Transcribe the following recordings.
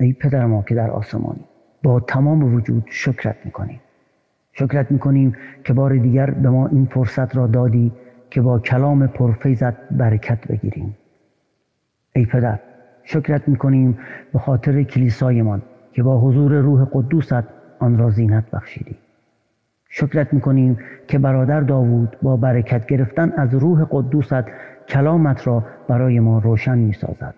ای پدر ما که در آسمانی با تمام وجود شکرت می‌کنیم. شکرت می‌کنیم که بار دیگر به ما این فرصت را دادی که با کلام پرفیزت برکت بگیریم. ای پدر شکرت می‌کنیم به خاطر کلیسایمان که با حضور روح قدوست آن را زینت بخشیدی. شکرت می‌کنیم که برادر داوود با برکت گرفتن از روح قدوست کلامت را برای ما روشن می‌سازد.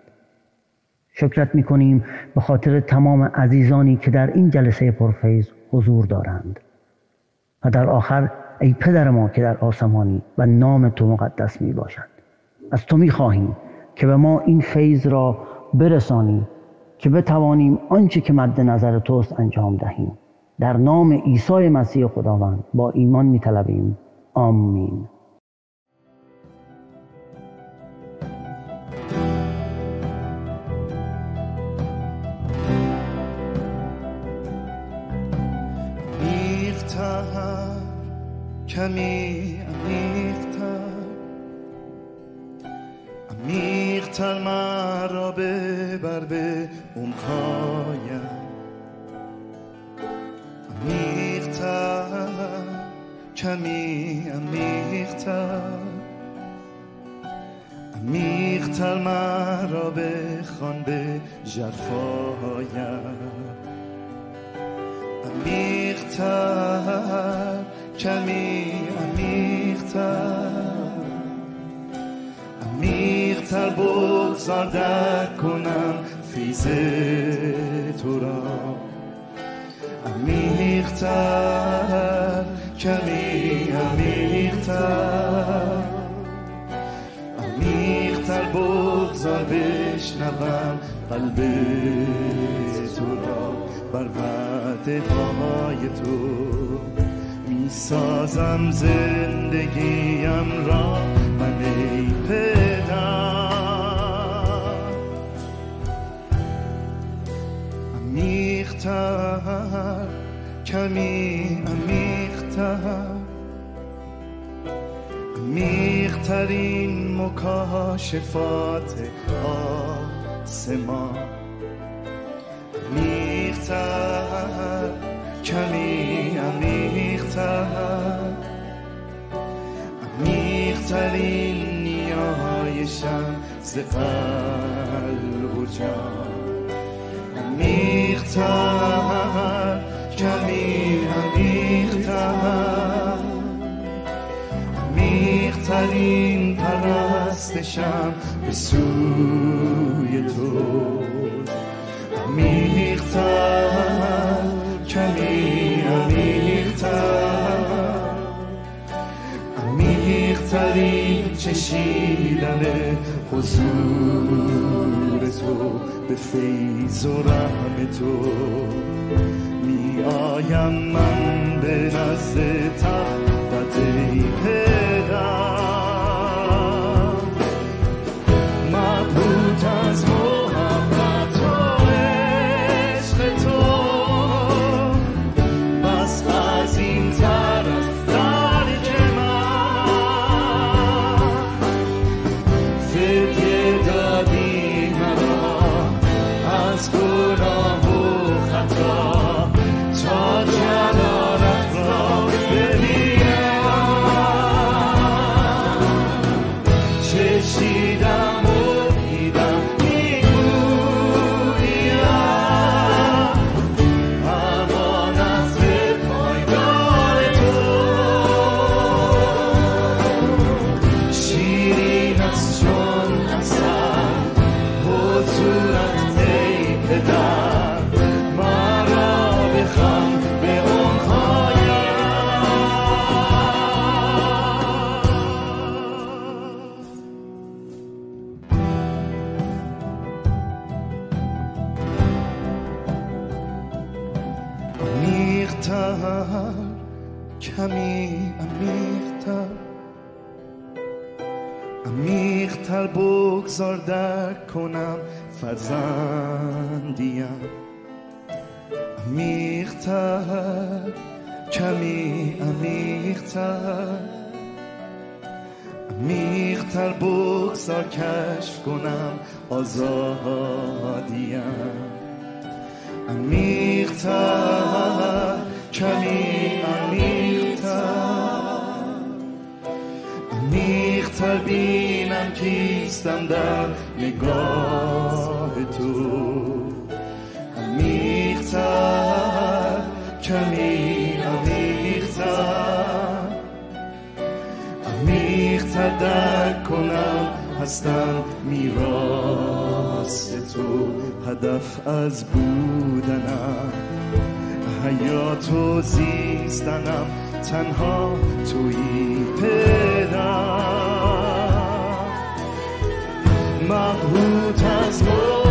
شکرت می‌کنیم به خاطر تمام عزیزانی که در این جلسه پرفیض حضور دارند. و در آخر ای پدر ما که در آسمانی و نام تو مقدس می باشد از تو می خواهیم که به ما این فیض را برسانی که بتوانیم آنچه که مد نظر توست انجام دهیم. در نام عیسی مسیح خداوند با ایمان می طلبیم آمین. کمی عمیقتر. عمیقتر مرا ببر به پایم عمیقتر کمی عمیقتر. عمیقتر مرا بخوان به جرفایم عمیقتر. کمی عمیقتر. عمیقتر بگذار در کنم فیض تو را. عمیقتر کمی عمیقتر. عمیقتر بگذار بشنوم قلب تو را. بر وعده های تو. سازم زندگیم را من ای پدر. عمیقتر کمی عمیقتر عمیقترین مکاشفات آسمان. عمیقتر کمی عمیقتر. عمیقترین نیایشم ز قلب و جان. عمیقتر کمی عمیقتر. عمیقترین پرستشم به سوی تو. عمیقتر. چشیدن حضور تو به فیض و رحم تو. می آیم من به نزد تختت ای پدر. کنم آزادیم. عمیقتر کمی عمیقتر عمیقتر بینم کیستم در نگاه تو. عمیقتر کمی عمیقتر عمیقتر درک کنم هستم میراست تو هدف از بودنم. حیات و زیستنم تنها تویی پدر مبهوت از محبت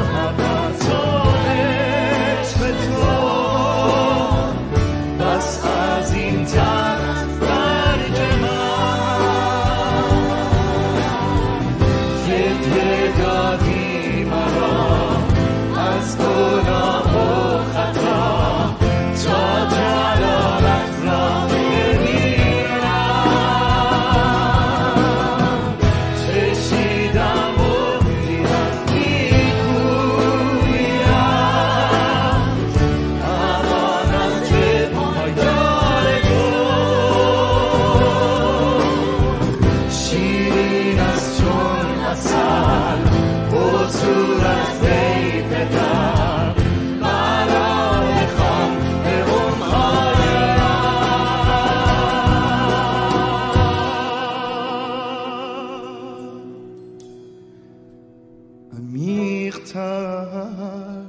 عمیقتر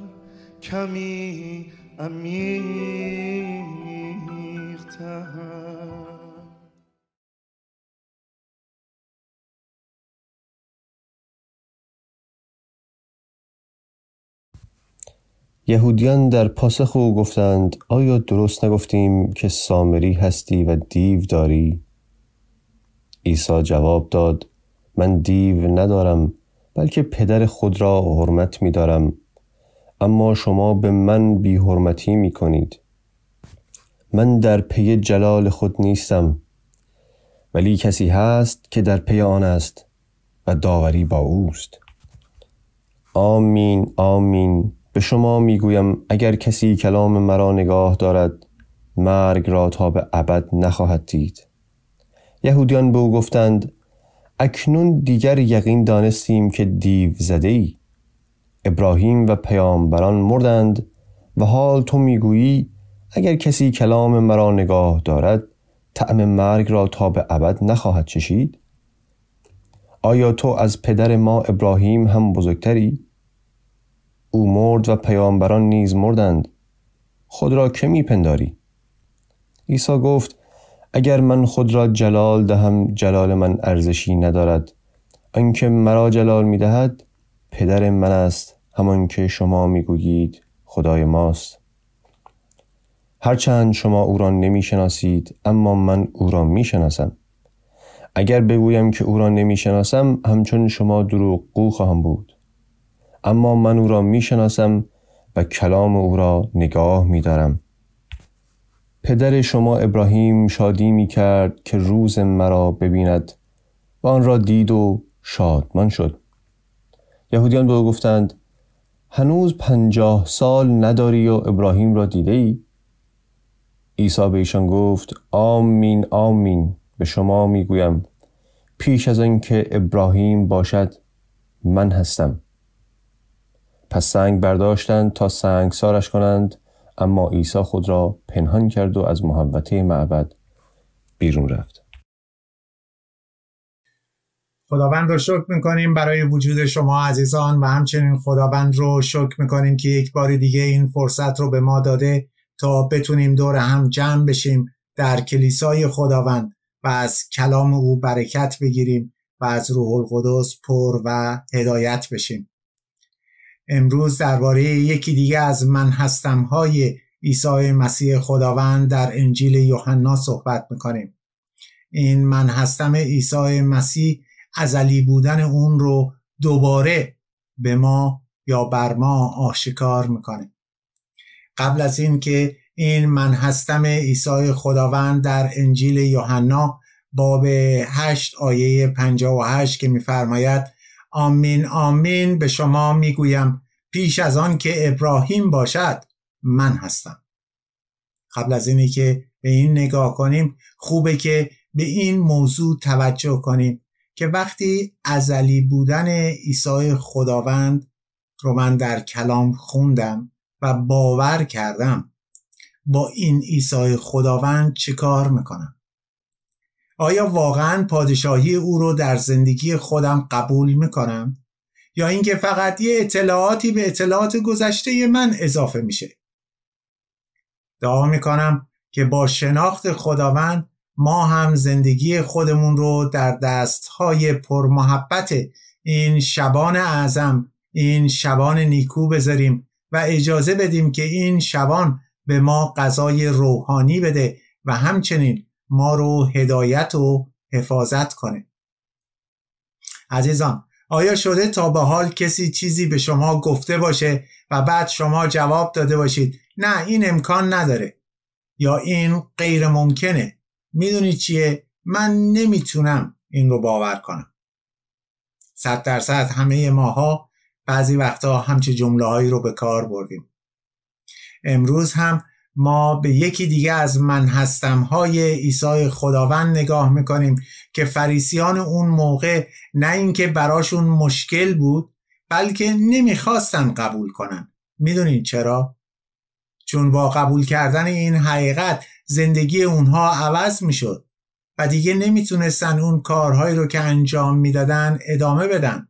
کمی عمیقتر یهودیان در پاسخ او گفتند آیا درست نگفتیم که سامری هستی و دیو داری؟ عیسی جواب داد من دیو ندارم بلکه پدر خود را حرمت می دارم اما شما به من بی حرمتی می کنید من در پی جلال خود نیستم. ولی کسی هست که در پی آن است و داوری با اوست. آمین آمین. به شما می‌گویم اگر کسی کلام مرا نگاه دارد مرگ را تا به ابد نخواهد دید. یهودیان به او گفتند اکنون دیگر یقین دانستیم که دیو زده ای ابراهیم و پیامبران مردند و حال تو می‌گویی اگر کسی کلام مرا نگاه دارد طعم مرگ را تا به ابد نخواهد چشید؟ آیا تو از پدر ما ابراهیم هم بزرگتری؟ او مرد و پیامبران نیز مردند. خود را که میپنداری؟ عیسی گفت اگر من خود را جلال دهم جلال من ارزشی ندارد. آنکه مرا جلال می‌دهد پدر من است. همان که شما می‌گویید خدای ماست. هرچند شما او را نمی‌شناسید اما من او را می‌شناسم. اگر بگویم که او را نمی‌شناسم همچون شما دروغگو خواهم بود. اما من او را می‌شناسم و کلام او را نگاه میدارم. پدر شما ابراهیم شادی می کرد که روز مرا ببیند و آن را دید و شادمان شد. یهودیان به او گفتند هنوز پنجاه سال نداری و ابراهیم را دیده ای؟ عیسی به ایشان گفت آمین آمین به شما می‌گویم. پیش از آنکه ابراهیم باشد من هستم. پس سنگ برداشتند تا سنگ سارش کنند اما عیسی خود را پنهان کرد و از محوطه معبد بیرون رفت. خداوند رو شکر می‌کنیم برای وجود شما عزیزان و همچنین خداوند رو شکر می‌کنیم که یک بار دیگه این فرصت رو به ما داده تا بتونیم دور هم جمع بشیم در کلیسای خداوند و از کلام او برکت بگیریم و از روح القدس پر و هدایت بشیم. امروز درباره یکی دیگه از من هستم های عیسی مسیح خداوند در انجیل یوحنا صحبت می‌کنیم. این من هستم عیسی مسیح ازلی بودن اون رو دوباره به ما یا بر ما آشکار می‌کنه. قبل از این که این من هستم عیسی خداوند در انجیل یوحنا باب 8 آیه 58 که میفرماید آمین آمین به شما می‌گویم پیش از آن که ابراهیم باشد من هستم. قبل از اینی که به این نگاه کنیم خوبه که به این موضوع توجه کنیم که وقتی ازلی بودن عیسی خداوند رو من در کلام خوندم و باور کردم با این عیسی خداوند چه کار می‌کنم؟ آیا واقعا پادشاهی او رو در زندگی خودم قبول می‌کنم؟ یا اینکه فقط یه اطلاعاتی به اطلاعات گذشته من اضافه میشه؟ دعا می‌کنم که با شناخت خداوند ما هم زندگی خودمون رو در دستهای پرمحبت این شبان اعظم این شبان نیکو بذاریم و اجازه بدیم که این شبان به ما غذای روحانی بده و همچنین ما رو هدایت و حفاظت کنه. عزیزان آیا شده تا به حال کسی چیزی به شما گفته باشه و بعد شما جواب داده باشید نه این امکان نداره؟ یا این غیر ممکنه می‌دونی چیه؟ من نمی‌تونم این رو باور کنم. صد درصد همه ماها بعضی وقتا همچه جمله هایی رو به کار بردیم. امروز هم ما به یکی دیگه از من هستم های عیسی خداوند نگاه می‌کنیم که فریسیان اون موقع نه اینکه براشون مشکل بود بلکه نمی‌خواستن قبول کنن. می‌دونین چرا؟ چون با قبول کردن این حقیقت زندگی اونها عوض می‌شد و دیگه نمی‌تونستن اون کارهایی رو که انجام می‌دادن ادامه بدن.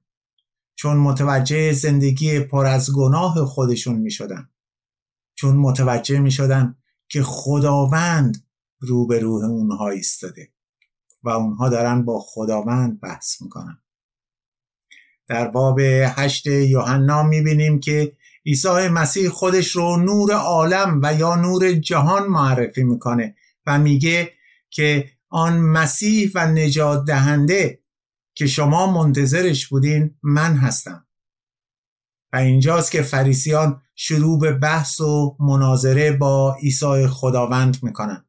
چون متوجه زندگی پر از گناه خودشون می‌شدن. چون متوجه می‌شدن که خداوند رو به روح اونها ایستاده و اونها دارن با خداوند بحث می‌کنن. در باب هشت یوحنا می‌بینیم که عیسی مسیح خودش رو نور عالم و یا نور جهان معرفی می‌کنه و میگه که آن مسیح و نجات دهنده که شما منتظرش بودین من هستم. و اینجاست که فریسیان شروع به بحث و مناظره با عیسی خداوند می‌کنن.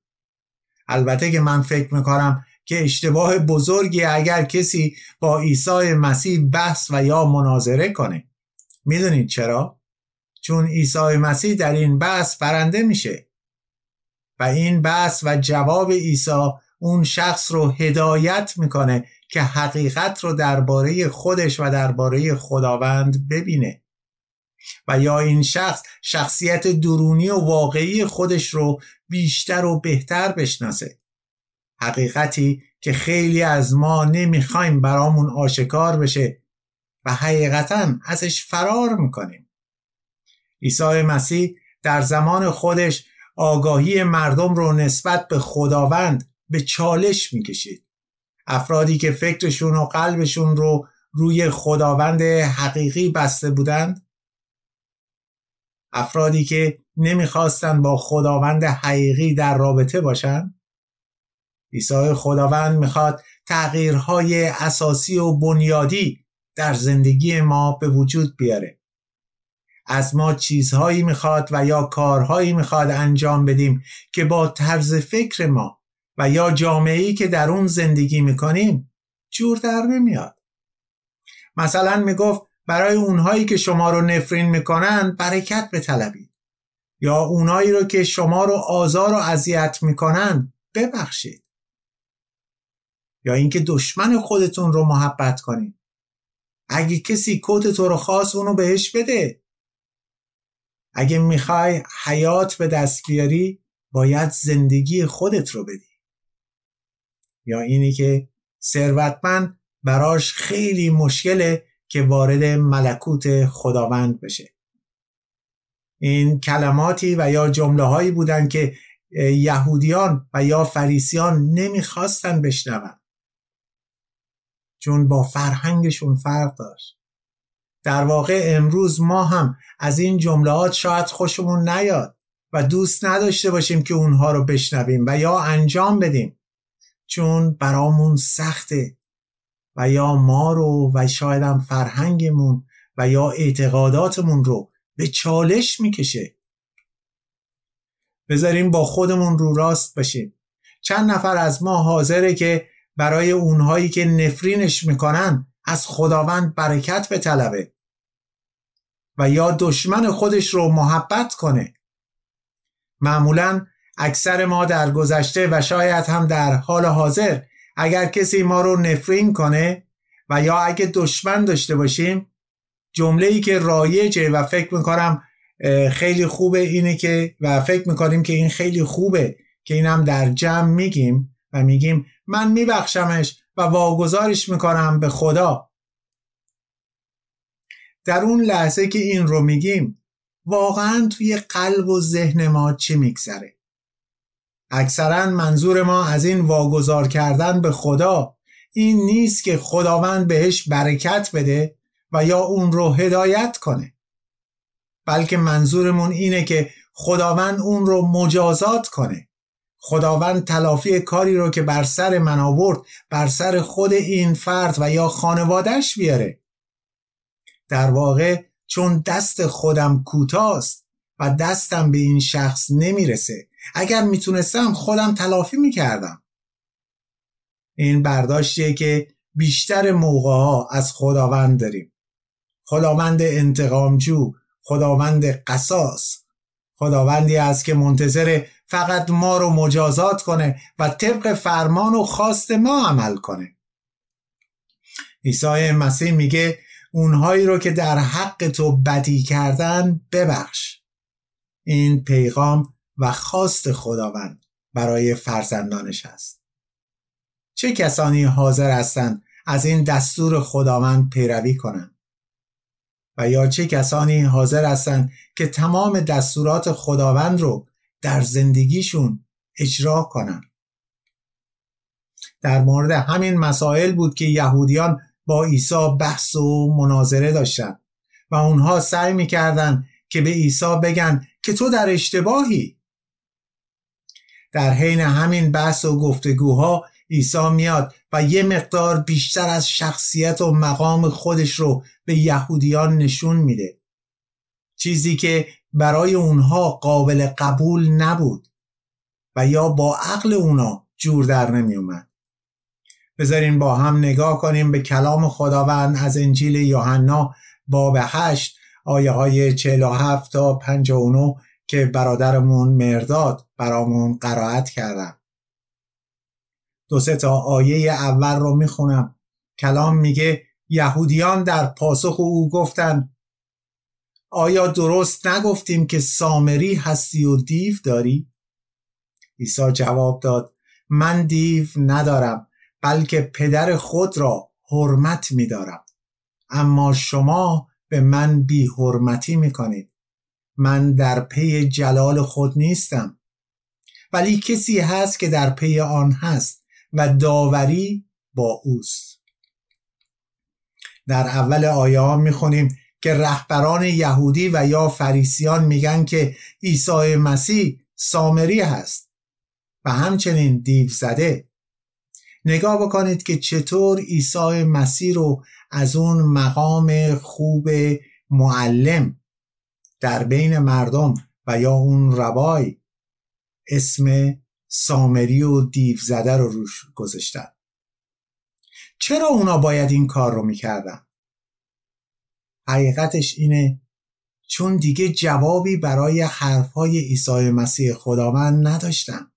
البته که من فکر می‌کنم که اشتباه بزرگی اگر کسی با عیسی مسیح بحث و یا مناظره کنه. می‌دونید چرا؟ چون عیسی مسیح در این بحث برنده میشه. و این بحث و جواب عیسی اون شخص رو هدایت می‌کنه که حقیقت رو درباره خودش و درباره خداوند ببینه. و یا این شخص شخصیت درونی و واقعی خودش رو بیشتر و بهتر بشناسه. حقیقتی که خیلی از ما نمی‌خوایم برامون آشکار بشه و حقیقتا ازش فرار می‌کنیم. عیسی مسیح در زمان خودش آگاهی مردم رو نسبت به خداوند به چالش می‌کشید. افرادی که فکرشون و قلبشون رو روی خداوند حقیقی بسته بودند افرادی که نمی‌خواستند با خداوند حقیقی در رابطه باشند عیسی خداوند می‌خواد تغییرهای اساسی و بنیادی در زندگی ما به وجود بیاره. از ما چیزهایی می‌خواد و یا کارهایی می‌خواد انجام بدیم که با طرز فکر ما و یا جامعه‌ای که در اون زندگی می‌کنیم جور در نمیاد. مثلا می‌گفت برای اونهایی که شما رو نفرین می‌کنن برکت بطلبید یا اونهایی رو که شما رو آزار و اذیت می‌کنن ببخشید. یا اینکه دشمن خودتون رو محبت کنید. اگه کسی کت تو رو خواست اونو بهش بده. اگه می‌خوای حیات به دست بیاری باید زندگی خودت رو بدی. یا اینی که ثروتمند براش خیلی مشکله که وارد ملکوت خداوند بشه. این کلماتی و یا جمله هایی بودن که یهودیان و یا فریسیان نمی‌خواستن بشنون چون با فرهنگشون فرق داشت. در واقع امروز ما هم از این جملات شاید خوشمون نیاد و دوست نداشته باشیم که اونها رو بشنویم و یا انجام بدیم. چون برامون سخته و یا ما رو و شاید هم فرهنگمون و یا اعتقاداتمون رو به چالش می‌کشه. بذاریم با خودمون رو راست باشیم. چند نفر از ما حاضره که برای اونهایی که نفرینش می‌کنن از خداوند برکت طلبه و یا دشمن خودش رو محبت کنه. معمولا اکثر ما در گذشته و شاید هم در حال حاضر اگر کسی ما رو نفرین کنه و یا اگه دشمن داشته باشیم جمله ای که رایجه و فکر می‌کنم خیلی خوبه اینه که و فکر می‌کنیم که این خیلی خوبه که این هم در جمع میگیم و میگیم من میبخشمش و واگذارش می‌کنم به خدا. در اون لحظه که این رو میگیم واقعا توی قلب و ذهن ما چی میگذره؟ اکثرا منظور ما از این واگذار کردن به خدا این نیست که خداوند بهش برکت بده و یا اون رو هدایت کنه. بلکه منظورمون اینه که خداوند اون رو مجازات کنه. خداوند تلافی کاری رو که بر سر من آورد بر سر خود این فرد و یا خانوادهش بیاره. در واقع چون دست خودم کوتاست و دستم به این شخص نمی‌رسه اگر می‌تونستم خودم تلافی می‌کردم. این برداشتیه که بیشتر موقع ها از خداوند داریم. خداوند انتقامجو خداوند قصاص. خداوندی است که منتظر فقط ما رو مجازات کنه و طبق فرمان و خواست ما عمل کنه. عیسی مسیح میگه اونهایی رو که در حق تو بدی کردن ببخش. این پیغام و خواست خداوند برای فرزندانش است. چه کسانی حاضر هستند از این دستور خداوند پیروی کنند؟ و یا چه کسانی حاضر هستند که تمام دستورات خداوند رو در زندگیشون اجرا کنند؟ در مورد همین مسائل بود که یهودیان با عیسی بحث و مناظره داشتند و اونها سعی می‌کردند که به عیسی بگن که تو در اشتباهی. در حین همین بحث و گفتگوها عیسی میاد و یه مقدار بیشتر از شخصیت و مقام خودش رو به یهودیان نشون میده. چیزی که برای اونها قابل قبول نبود و یا با عقل اونا جور در نمی اومد بذارین با هم نگاه کنیم به کلام خداوند از انجیل یوحنا باب 8 آیه های 47 تا 59 که برادرمون مرداد برامون قرائت کردن. دو سه تا آیه اول رو می‌خونم. کلام میگه یهودیان در پاسخ او گفتند آیا درست نگفتیم که سامری هستی و دیو داری؟ عیسی جواب داد من دیو ندارم بلکه پدر خود را حرمت میدارم. اما شما به من بی حرمتی می کنید من در پی جلال خود نیستم. ولی کسی هست که در پی آن هست و داوری با اوست. در اول آیه ها می خونیم که رهبران یهودی و یا فریسیان میگن که عیسی مسیح سامری هست و همچنین دیو زده. نگاه بکنید که چطور عیسی مسیح رو از اون مقام خوب معلم در بین مردم و یا اون ربای اسم سامری و دیو زده رو روش گذاشتن چرا اونا باید این کار رو می‌کردن؟ حقیقتش اینه چون دیگه جوابی برای حرفهای عیسی مسیح خداوند نداشتن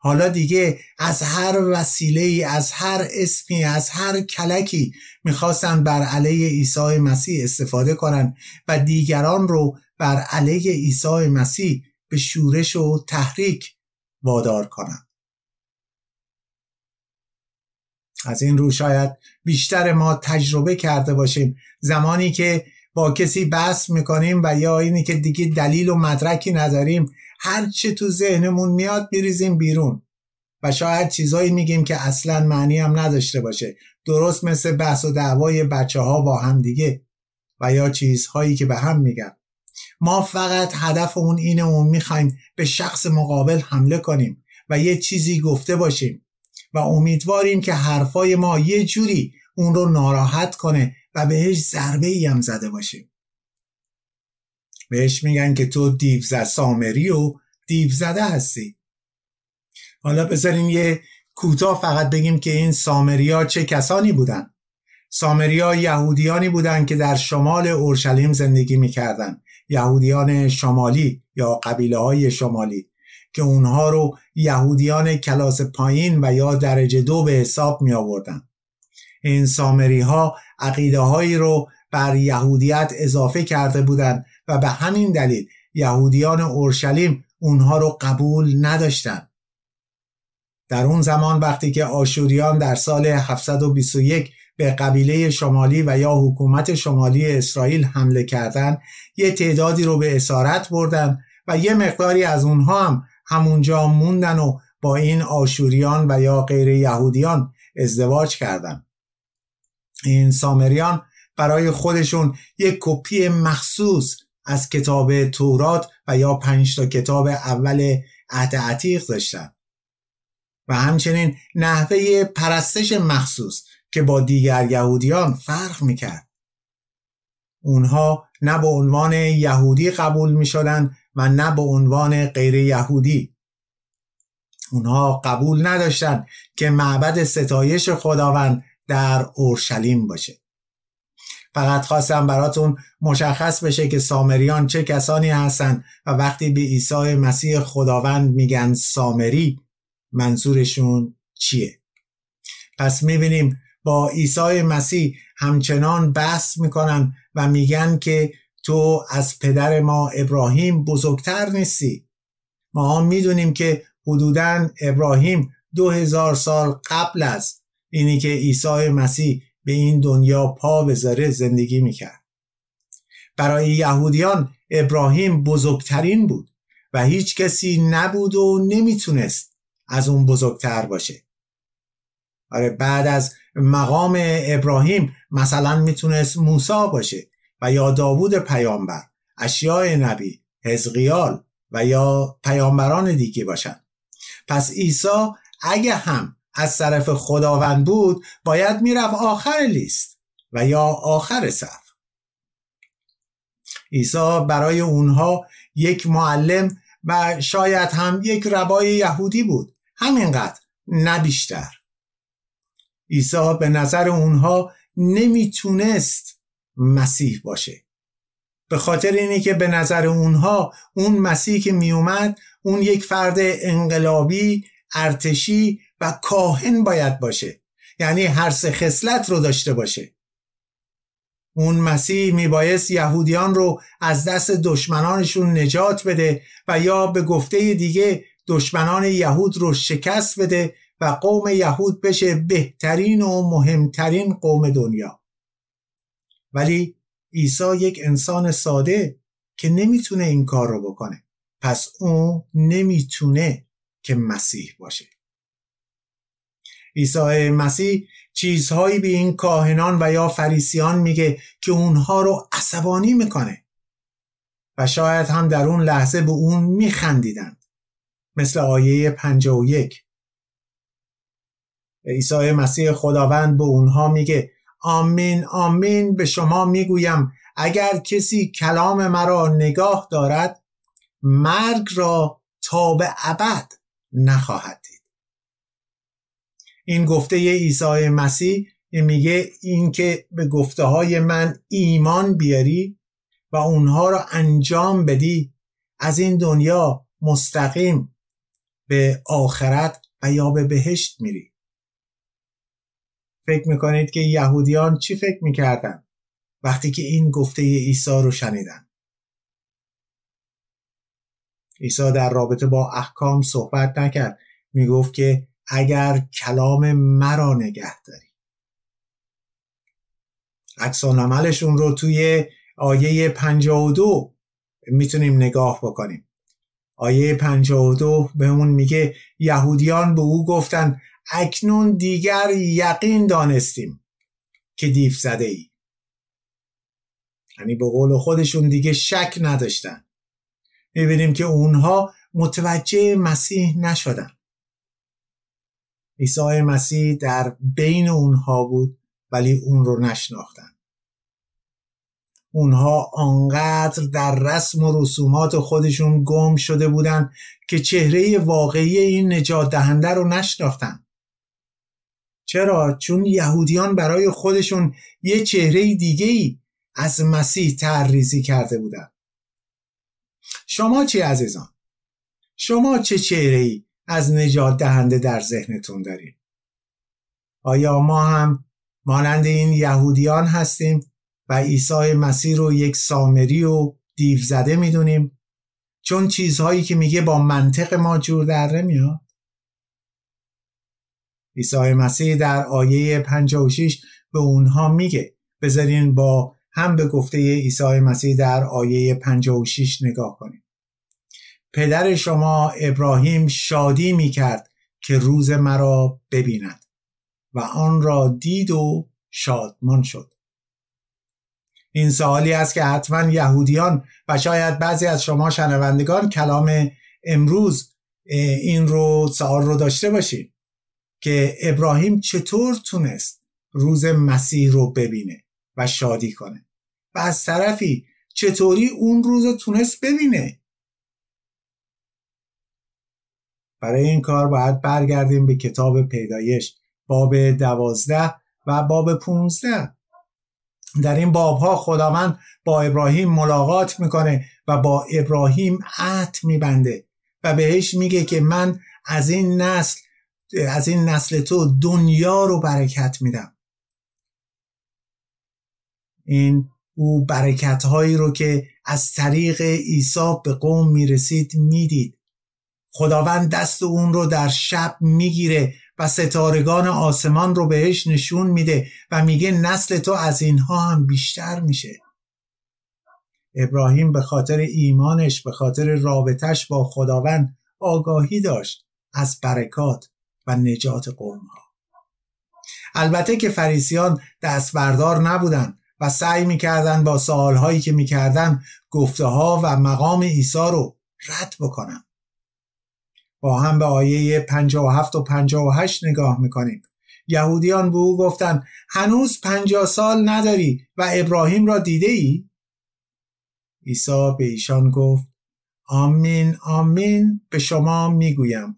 حالا دیگه از هر وسیله از هر اسمی از هر کلکی می‌خواستن بر علیه عیسی مسیح استفاده کنن و دیگران رو بر علیه عیسی مسیح به شورش و تحریک وادار کنن. از این رو شاید بیشتر ما تجربه کرده باشیم. زمانی که با کسی بحث می‌کنیم و یا اینی که دیگه دلیل و مدرکی نداریم هر چه تو ذهنمون میاد میریزیم بیرون. و شاید چیزایی میگیم که اصلا معنی هم نداشته باشه. درست مثل بحث و دعوای بچه ها با هم دیگه. و یا چیزهایی که به هم میگن. ما فقط هدفمون اینه و می‌خوایم به شخص مقابل حمله کنیم و یه چیزی گفته باشیم. و امیدواریم که حرفای ما یه جوری اون رو ناراحت کنه و بهش ضربه ای هم زده باشیم. بهش میگن که تو دیو سامری و دیو زده هستی. حالا بذاریم یه کوتاه فقط بگیم که این سامریا چه کسانی بودن؟ سامریا یهودیانی بودند که در شمال اورشلیم زندگی می‌کردند یهودیان شمالی یا قبیله های شمالی که اونها رو یهودیان کلاس پایین و یا درجه دو به حساب می آوردن این سامری ها عقیده هایی رو بر یهودیت اضافه کرده بودند و به همین دلیل یهودیان اورشلیم اونها رو قبول نداشتند. در اون زمان وقتی که آشوریان در سال 721 به قبیله شمالی و یا حکومت شمالی اسرائیل حمله کردند یه تعدادی رو به اسارت بردن و یه مقداری از اونها هم همونجا موندن و با این آشوریان و یا غیر یهودیان ازدواج کردند. این سامریان برای خودشون یک کپی مخصوص از کتاب تورات و یا پنج تا کتاب اول عهد عتیق داشتن. و همچنین نحوه پرستش مخصوص که با دیگر یهودیان فرق می‌کرد. اونها نه به عنوان یهودی قبول می شدن و نه به عنوان غیر یهودی. اونها قبول نداشتند که معبد ستایش خداوند در اورشلیم باشه. فقط خواستم براتون مشخص بشه که سامریان چه کسانی هستند و وقتی به عیسی مسیح خداوند میگن سامری منظورشون چیه؟ پس می‌بینیم با عیسی مسیح همچنان بحث می‌کنن و میگن که تو از پدر ما ابراهیم بزرگتر نیستی. ما هم می‌دونیم که حدودا ابراهیم دو هزار سال قبل از اینی که عیسی مسیح به این دنیا پا بذاره زندگی می‌کرد. برای یهودیان ابراهیم بزرگترین بود و هیچ کسی نبود و نمی‌تونست از اون بزرگتر باشه. آره بعد از مقام ابراهیم مثلا می‌تونست موسا باشه و یا داوود پیامبر اشیاء نبی حزقیال و یا پیامبران دیگه باشن. پس عیسی اگه هم از طرف خداوند بود باید می‌رفت آخر لیست و یا آخر صف. عیسی برای اونها یک معلم و شاید هم یک ربای یهودی بود. همینقدر نه بیشتر. عیسی به نظر اونها نمی‌تونست مسیح باشه. به خاطر اینی که به نظر اونها اون مسیح که میومد اون یک فرد انقلابی ارتشی و کاهن باید باشه. یعنی هر سه خصلت رو داشته باشه. اون مسیح میبایست یهودیان رو از دست دشمنانشون نجات بده و یا به گفته دیگه دشمنان یهود رو شکست بده و قوم یهود بشه بهترین و مهمترین قوم دنیا. ولی عیسی یک انسان ساده که نمی‌تونه این کار رو بکنه. پس اون نمی‌تونه که مسیح باشه. عیسی مسیح چیزهایی به این کاهنان و یا فریسیان میگه که اونها رو عصبانی می‌کنه. و شاید هم در اون لحظه به اون میخندیدند. مثل آیه 51 عیسی مسیح خداوند به اونها میگه آمین آمین به شما می‌گویم اگر کسی کلام مرا نگاه دارد مرگ را تا به ابد نخواهد این گفته عیسی مسیح میگه اینکه به گفته های من ایمان بیاری و اونها رو انجام بدی از این دنیا مستقیم به آخرت و یا به بهشت میری. فکر می‌کنید که یهودیان چی فکر می‌کردن وقتی که این گفته عیسی رو شنیدن؟ عیسی در رابطه با احکام صحبت نکرد. می‌گفت که اگر کلام مرا نگه داری. عکس عملشون رو توی آیه 52 می‌تونیم نگاه بکنیم. آیه 52 بهمون میگه یهودیان به او گفتن اکنون دیگر یقین دانستیم که دیف زده ای یعنی به قول خودشون دیگه شک نداشتن. می‌بینیم که اونها متوجه مسیح نشدن. عیسی مسیح در بین اونها بود ولی اون رو نشناختن اونها آنقدر در رسم و رسومات خودشون گم شده بودن که چهره واقعی این نجات دهنده رو نشناختن چرا؟ چون یهودیان برای خودشون یه چهره دیگه ای از مسیح تحریزی کرده بودن شما چی عزیزان؟ شما چه چهره ای از نجات دهنده در ذهنتون دارید؟ آیا ما هم مانند این یهودیان هستیم و عیسی مسیح رو یک سامری و دیو زده می‌دونیم؟ چون چیزهایی که میگه با منطق ما جور در نمیاد. عیسی مسیح در آیه 56 به اونها میگه. بذارین با هم به گفته عیسی مسیح در آیه 56 نگاه کنیم. پدر شما ابراهیم شادی می‌کرد که روز مرا ببیند و آن را دید و شادمان شد. این سوالی است که حتما یهودیان و شاید بعضی از شما شنوندگان کلام امروز این رو سوال رو داشته باشید که ابراهیم چطور تونست روز مسیح رو ببینه و شادی کنه و از طرفی چطوری اون روز رو تونست ببینه برای این کار باید برگردیم به کتاب پیدایش باب دوازده و باب پونزده. در این بابها خداوند با ابراهیم ملاقات می‌کنه و با ابراهیم عهد میبنده و بهش میگه که من از این نسل از این نسل تو دنیا رو برکت میدم. این او برکت هایی رو که از طریق عیسی به قوم می‌رسید می‌دید. خداوند دست اون رو در شب می‌گیره و ستارگان آسمان رو بهش نشون میده و میگه نسل تو از اینها هم بیشتر میشه. ابراهیم به خاطر ایمانش به خاطر رابطش با خداوند آگاهی داشت از برکات و نجات قومها. البته که فریسیان دست بردار نبودن و سعی می‌کردن با سوالهایی که می‌کردن گفته ها و مقام عیسی رو رد بکنن با هم به آیه 57 و 58 نگاه می‌کنیم. یهودیان به او گفتند هنوز پنجاه سال نداری و ابراهیم را دیده ای؟ عیسی به ایشان گفت آمین آمین به شما می‌گویم.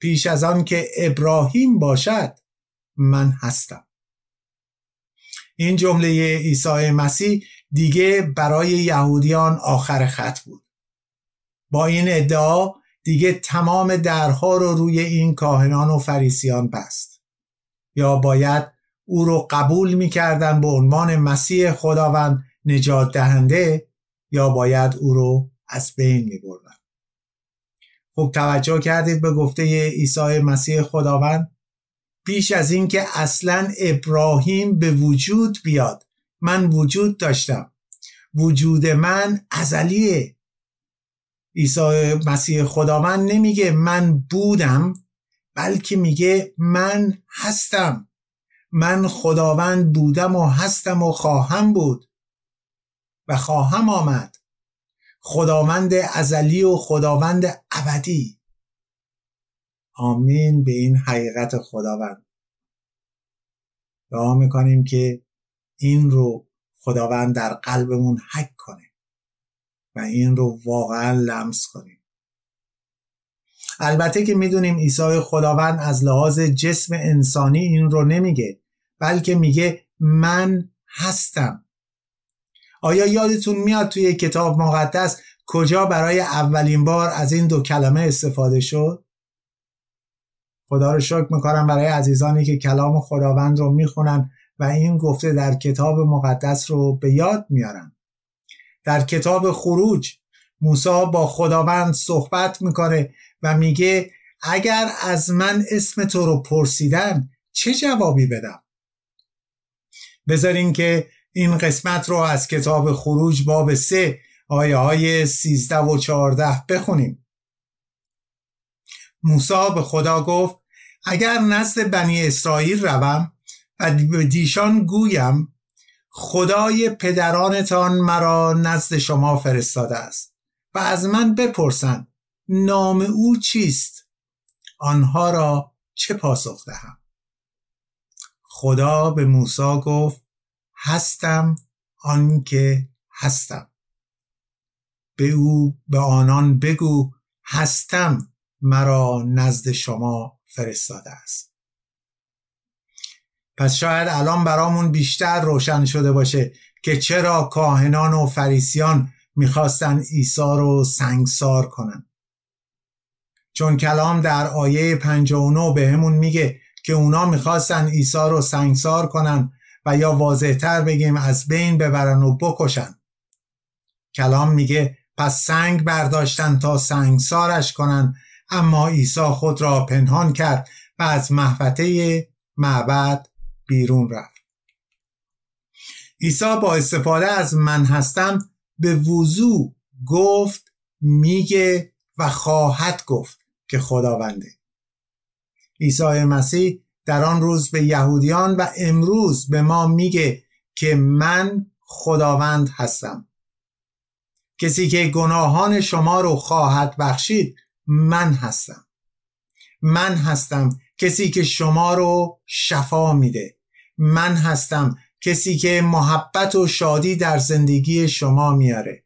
پیش از آن که ابراهیم باشد من هستم. این جمله عیسی مسیح دیگه برای یهودیان آخر خط بود. با این ادعا دیگه تمام درها رو روی این کاهنان و فریسیان بست. یا باید او رو قبول می‌کردن به عنوان مسیح خداوند نجات دهنده یا باید او رو از بین می بردن. خب توجه کردید به گفته عیسی مسیح خداوند؟ پیش از اینکه اصلا ابراهیم به وجود بیاد. من وجود داشتم. وجود من ازلیه. عیسی مسیح خداوند نمیگه من بودم بلکه میگه من هستم. من خداوند بودم و هستم و خواهم بود و خواهم آمد. خداوند ازلی و خداوند ابدی. آمین به این حقیقت خداوند. دعا می‌کنیم که این رو خداوند در قلبمون حک کنه. و این رو واقعا لمس کنیم. البته که می‌دونیم عیسی خداوند از لحاظ جسم انسانی این رو نمیگه بلکه میگه من هستم. آیا یادتون میاد توی کتاب مقدس کجا برای اولین بار از این دو کلمه استفاده شد؟ خدا رو شکر می‌کنم برای عزیزانی که کلام خداوند رو می‌خونن و این گفته در کتاب مقدس رو به یاد میارن. در کتاب خروج موسی با خداوند صحبت می‌کنه و میگه اگر از من اسم تو رو پرسیدن چه جوابی بدم؟ بذارین که این قسمت رو از کتاب خروج باب سه آیه های سیزده و چهارده بخونیم. موسی به خدا گفت اگر نزد بنی اسرائیل روم و دیشان گویم خدای پدرانتان مرا نزد شما فرستاده است و از من بپرسند نام او چیست؟ آنها را چه پاسخ دهم؟ خدا به موسی گفت هستم آنکه هستم. به او به آنان بگو هستم مرا نزد شما فرستاده است. پس شاید الان برامون بیشتر روشن شده باشه که چرا کاهنان و فریسیان می‌خواستن عیسی رو سنگسار کنن. چون کلام در آیه 59 به همون میگه که اونا می‌خواستن عیسی رو سنگسار کنن و یا واضحتر بگیم از بین ببرن و بکشن. کلام میگه پس سنگ برداشتن تا سنگسارش کنن اما عیسی خود را پنهان کرد و از محوطه معبد بیرون رفت. عیسی با استفاده از من هستم به وضوع گفت میگه و خواهد گفت که خداونده. عیسی مسیح در آن روز به یهودیان و امروز به ما میگه که من خداوند هستم. کسی که گناهان شما رو خواهد بخشید من هستم. من هستم. کسی که شما رو شفا میده. من هستم کسی که محبت و شادی در زندگی شما میاره.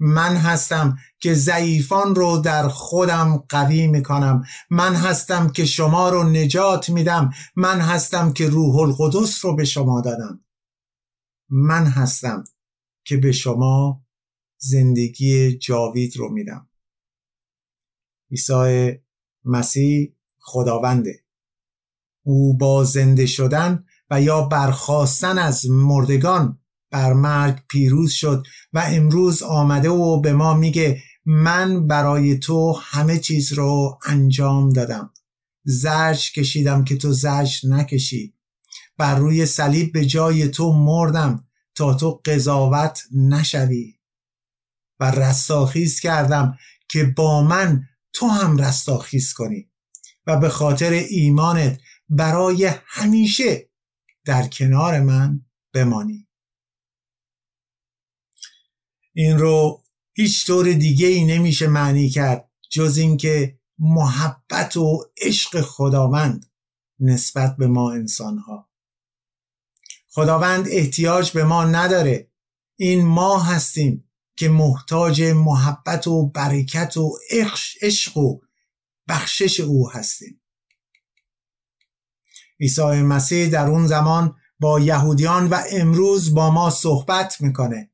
من هستم که ضعیفان رو در خودم قوی می‌کنم. من هستم که شما رو نجات میدم. من هستم که روح القدس رو به شما دادم. من هستم که به شما زندگی جاوید رو میدم. عیسی مسیح خداونده. او با زنده شدن و یا برخواستن از مردگان بر مرگ پیروز شد و امروز آمده و به ما میگه من برای تو همه چیز رو انجام دادم. زرج کشیدم که تو زرج نکشی. بر روی صلیب به جای تو مردم تا تو قضاوت نشوی. و رستاخیز کردم که با من تو هم رستاخیز کنی و به خاطر ایمانت برای همیشه در کنار من بمانی. این رو هیچ طور دیگه ای نمیشه معنی کرد جز اینکه محبت و عشق خداوند نسبت به ما انسانها. خداوند احتیاج به ما نداره. این ما هستیم که محتاج محبت و برکت و عشق و بخشش او هستیم. عیسی مسیح در اون زمان با یهودیان و امروز با ما صحبت می‌کنه.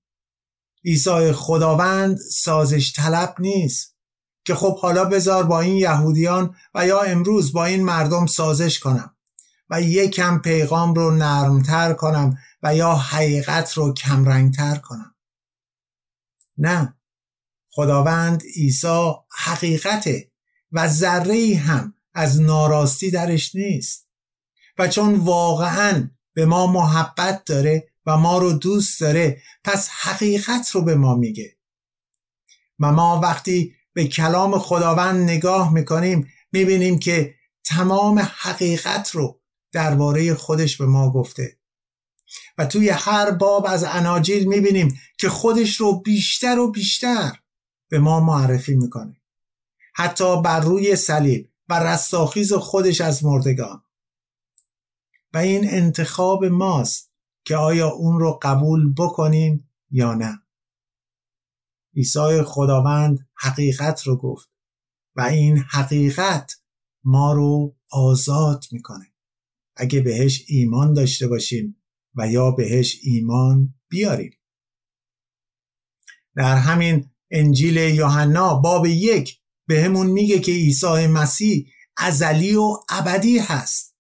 عیسی خداوند سازش طلب نیست که خب حالا بذار با این یهودیان و یا امروز با این مردم سازش کنم و یکم پیغام رو نرمتر کنم و یا حقیقت رو کمرنگتر کنم. نه خداوند عیسی حقیقته و ذره هم از ناراستی درش نیست. و چون واقعا به ما محبت داره و ما رو دوست داره پس حقیقت رو به ما میگه. و ما وقتی به کلام خداوند نگاه می‌کنیم می‌بینیم که تمام حقیقت رو درباره خودش به ما گفته. و توی هر باب از اناجیل می‌بینیم که خودش رو بیشتر و بیشتر به ما معرفی می‌کنه. حتی بر روی صلیب و رستاخیز خودش از مردگان. و این انتخاب ماست که آیا اون رو قبول بکنیم یا نه. عیسی خداوند حقیقت رو گفت و این حقیقت ما رو آزاد می‌کنه. اگه بهش ایمان داشته باشیم و یا بهش ایمان بیاریم. در همین انجیل یوحنا باب یک به همون میگه که عیسی مسیح ازلی و ابدی هست.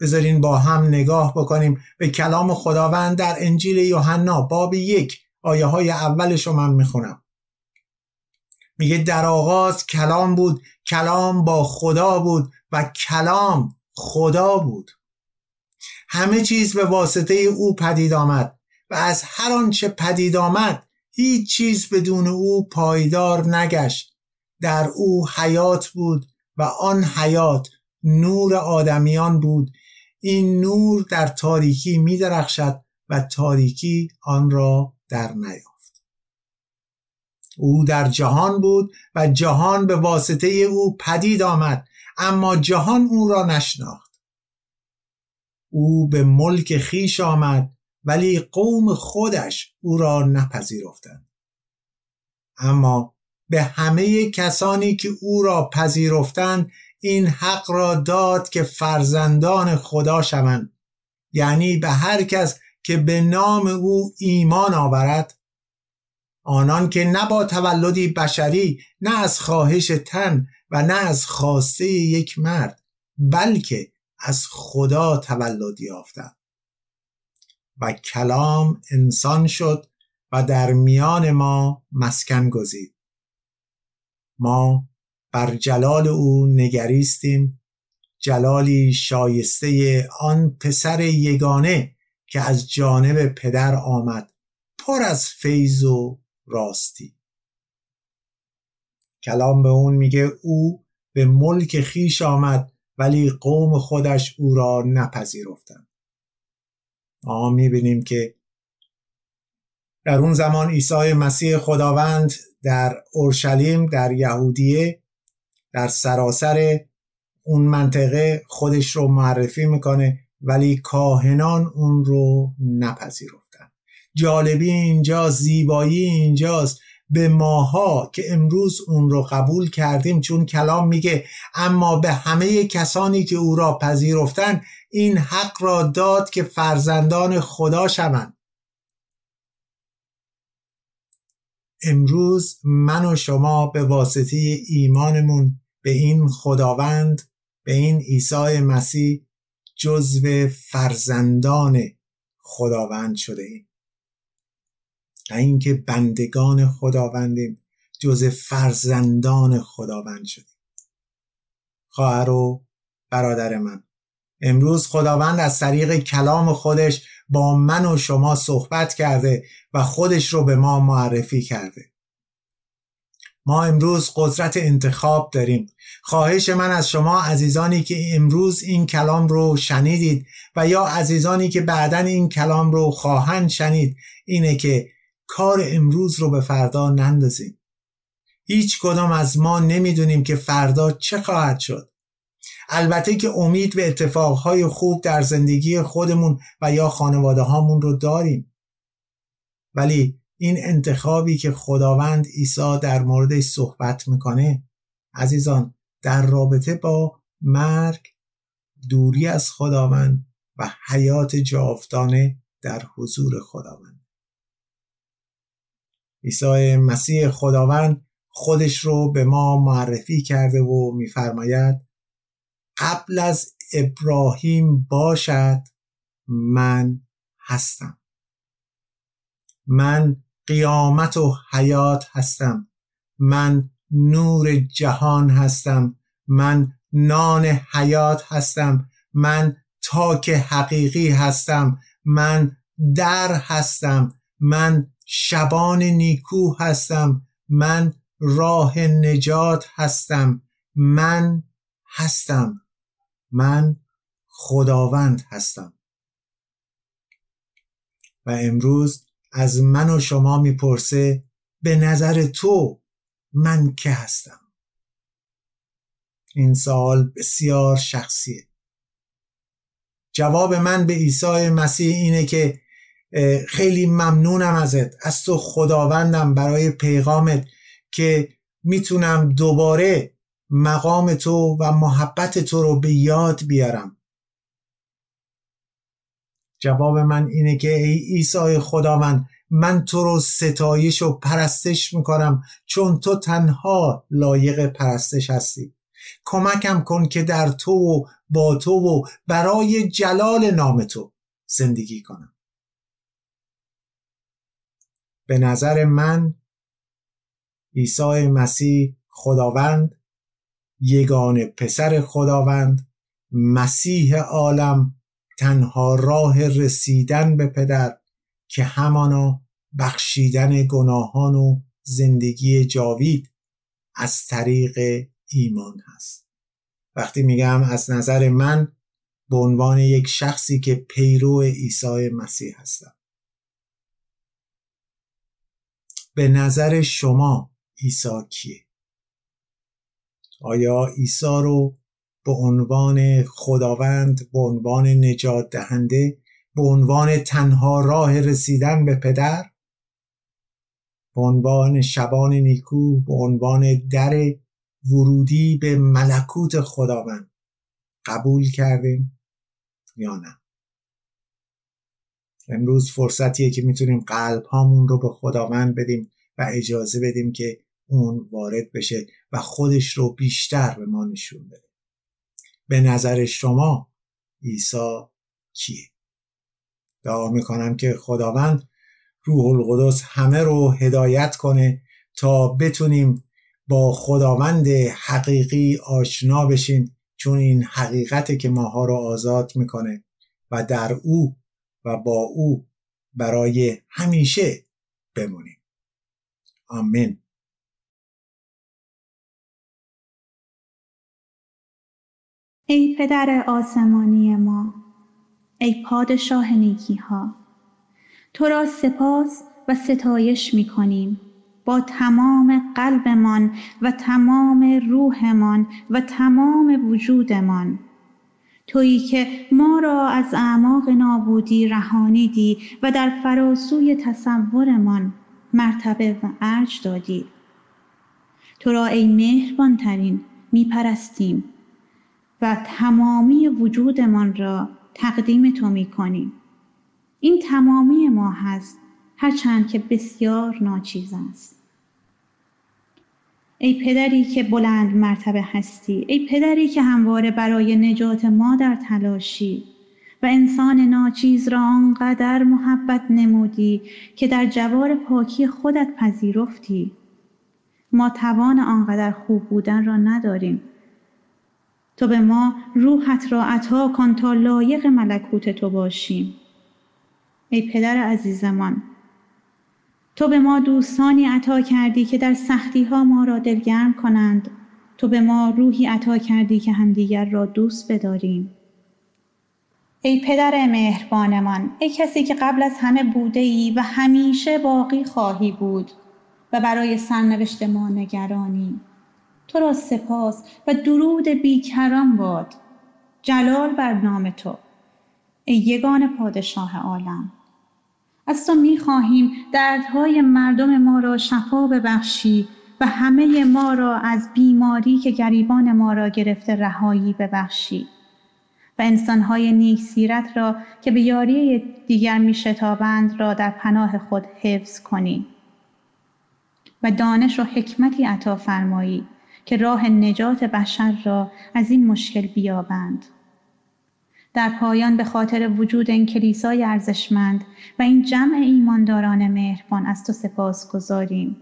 بذارین با هم نگاه بکنیم به کلام خداوند در انجیل یوحنا باب یک آیه های اولش رو من می‌خونم. میگه در آغاز کلام بود کلام با خدا بود و کلام خدا بود. همه چیز به واسطه او پدید آمد و از هر آنچه پدید آمد هیچ چیز بدون او پایدار نگشت. در او حیات بود و آن حیات نور آدمیان بود این نور در تاریکی می درخشد و تاریکی آن را در نیافت. او در جهان بود و جهان به واسطه او پدید آمد اما جهان او را نشناخت. او به ملک خیش آمد ولی قوم خودش او را نپذیرفتند. اما به همه کسانی که او را پذیرفتند این حق را داد که فرزندان خدا شوند. یعنی به هر کس که به نام او ایمان آورد آنان که نه با تولدی بشری نه از خواهش تن و نه از خواسته یک مرد بلکه از خدا تولد یافتند. و کلام انسان شد و در میان ما مسکن گزید. ما بر جلال او نگریستیم. جلالی شایسته آن پسر یگانه که از جانب پدر آمد. پر از فیض و راستی. کلام به اون میگه او به ملک خیش آمد ولی قوم خودش او را نپذیرفتند. ما می‌بینیم که در اون زمان عیسی مسیح خداوند در اورشلیم در یهودیه در سراسر اون منطقه خودش رو معرفی می‌کنه ولی کاهنان اون رو نپذیرفتن. جالبی اینجا زیبایی اینجاست. به ماها که امروز اون رو قبول کردیم چون کلام میگه اما به همه کسانی که او را پذیرفتن این حق را داد که فرزندان خدا شوند. امروز من و شما به واسطه ایمانمون به این خداوند به این عیسی مسیح جزو فرزندان خداوند شده ایم. و اینکه بندگان خداوندیم جز فرزندان خداوند شدیم. خواهر و برادر من امروز خداوند از طریق کلام خودش با من و شما صحبت کرده و خودش رو به ما معرفی کرده. ما امروز قدرت انتخاب داریم. خواهش من از شما عزیزانی که امروز این کلام رو شنیدید و یا عزیزانی که بعدا این کلام رو خواهند شنید اینه که کار امروز رو به فردا نندازیم. هیچ کدام از ما نمی‌دونیم که فردا چه خواهد شد. البته که امید به اتفاقهای خوب در زندگی خودمون و یا خانواده هامون رو داریم. ولی این انتخابی که خداوند عیسی در موردش صحبت می‌کنه عزیزان در رابطه با مرگ دوری از خداوند و حیات جاودانه در حضور خداوند. عیسی مسیح خداوند خودش رو به ما معرفی کرده و میفرماید قبل از ابراهیم باشد من هستم. من قیامت و حیات هستم. من نور جهان هستم. من نان حیات هستم. من تاک حقیقی هستم. من در هستم. من شبان نیکو هستم. من راه نجات هستم. من هستم. من خداوند هستم. و امروز از من و شما می‌پرسه به نظر تو من که هستم؟ این سوال بسیار شخصیه. جواب من به عیسی مسیح اینه که خیلی ممنونم ازت از تو خداوندم برای پیغامت که می‌تونم دوباره مقام تو و محبت تو رو به یاد بیارم. جواب من اینه که ای عیسی خدا من من تو رو ستایش و پرستش می‌کنم چون تو تنها لایق پرستش هستی. کمکم کن که در تو و با تو و برای جلال نام تو زندگی کنم. به نظر من عیسی مسیح خداوند یگان پسر خداوند مسیح عالم تنها راه رسیدن به پدر که همانا بخشیدن گناهان و زندگی جاوید از طریق ایمان هست. وقتی میگم از نظر من به عنوان یک شخصی که پیرو عیسی مسیح هستم. به نظر شما عیسی کیه؟ آیا عیسی رو به عنوان خداوند به عنوان نجات دهنده به عنوان تنها راه رسیدن به پدر به عنوان شبان نیکو به عنوان در ورودی به ملکوت خداوند. قبول کردیم یا نه؟ امروز فرصتیه که می‌تونیم قلب هامون رو به خداوند بدیم و اجازه بدیم که اون وارد بشه و خودش رو بیشتر به ما نشون بده. به نظر شما عیسی کیه؟ دعا می‌کنم که خداوند روح القدس همه رو هدایت کنه تا بتونیم با خداوند حقیقی آشنا بشیم چون این حقیقته که ماها رو آزاد می‌کنه و در او و با او برای همیشه بمونیم. آمین. ای پدر آسمانی ما ای پادشاه نیکی ها تو را سپاس و ستایش می کنیم با تمام قلبمان و تمام روحمان و تمام وجودمان. تویی که ما را از اعماق نابودی رهانیدی و در فراسوی تصورمان مرتبه و ارج دادی. تو را ای مهربان ترین می پرستیم و تمامی وجودمان را تقدیم تو می کنیم. این تمامی ما هست هرچند که بسیار ناچیز است. ای پدری که بلند مرتبه هستی ای پدری که همواره برای نجات ما در تلاشی و انسان ناچیز را آنقدر محبت نمودی که در جوار پاکی خودت پذیرفتی ما توان آنقدر خوب بودن را نداریم تو به ما روحت را عطا کن تا لایق ملکوت تو باشیم. ای پدر عزیزمان تو به ما دوستانی عطا کردی که در سختی ها ما را دلگرم کنند. تو به ما روحی عطا کردی که همدیگر را دوست بداریم. ای پدر مهربانمان ای کسی که قبل از همه بوده ای و همیشه باقی خواهی بود و برای سرنوشت ما نگرانی. تو را سپاس و درود بیکران باد. جلال بر نام تو. ای یگان پادشاه عالم. از تو می خواهیم دردهای مردم ما را شفا ببخشی و همه ما را از بیماری که گریبان ما را گرفته رهایی ببخشی. و انسانهای نیک سیرت را که به یاری دیگر می شتابند را در پناه خود حفظ کنی. و دانش و حکمتی عطا فرمایی. که راه نجات بشر را از این مشکل بیابند در پایان به خاطر وجود این کلیسای ارزشمند و این جمع ایمانداران مهربان از تو سپاس گذاریم.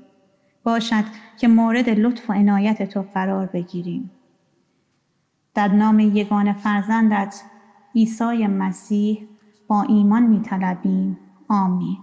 باشد که مورد لطف و عنایت تو قرار بگیریم. در نام یگان فرزندت عیسی مسیح با ایمان می آمین.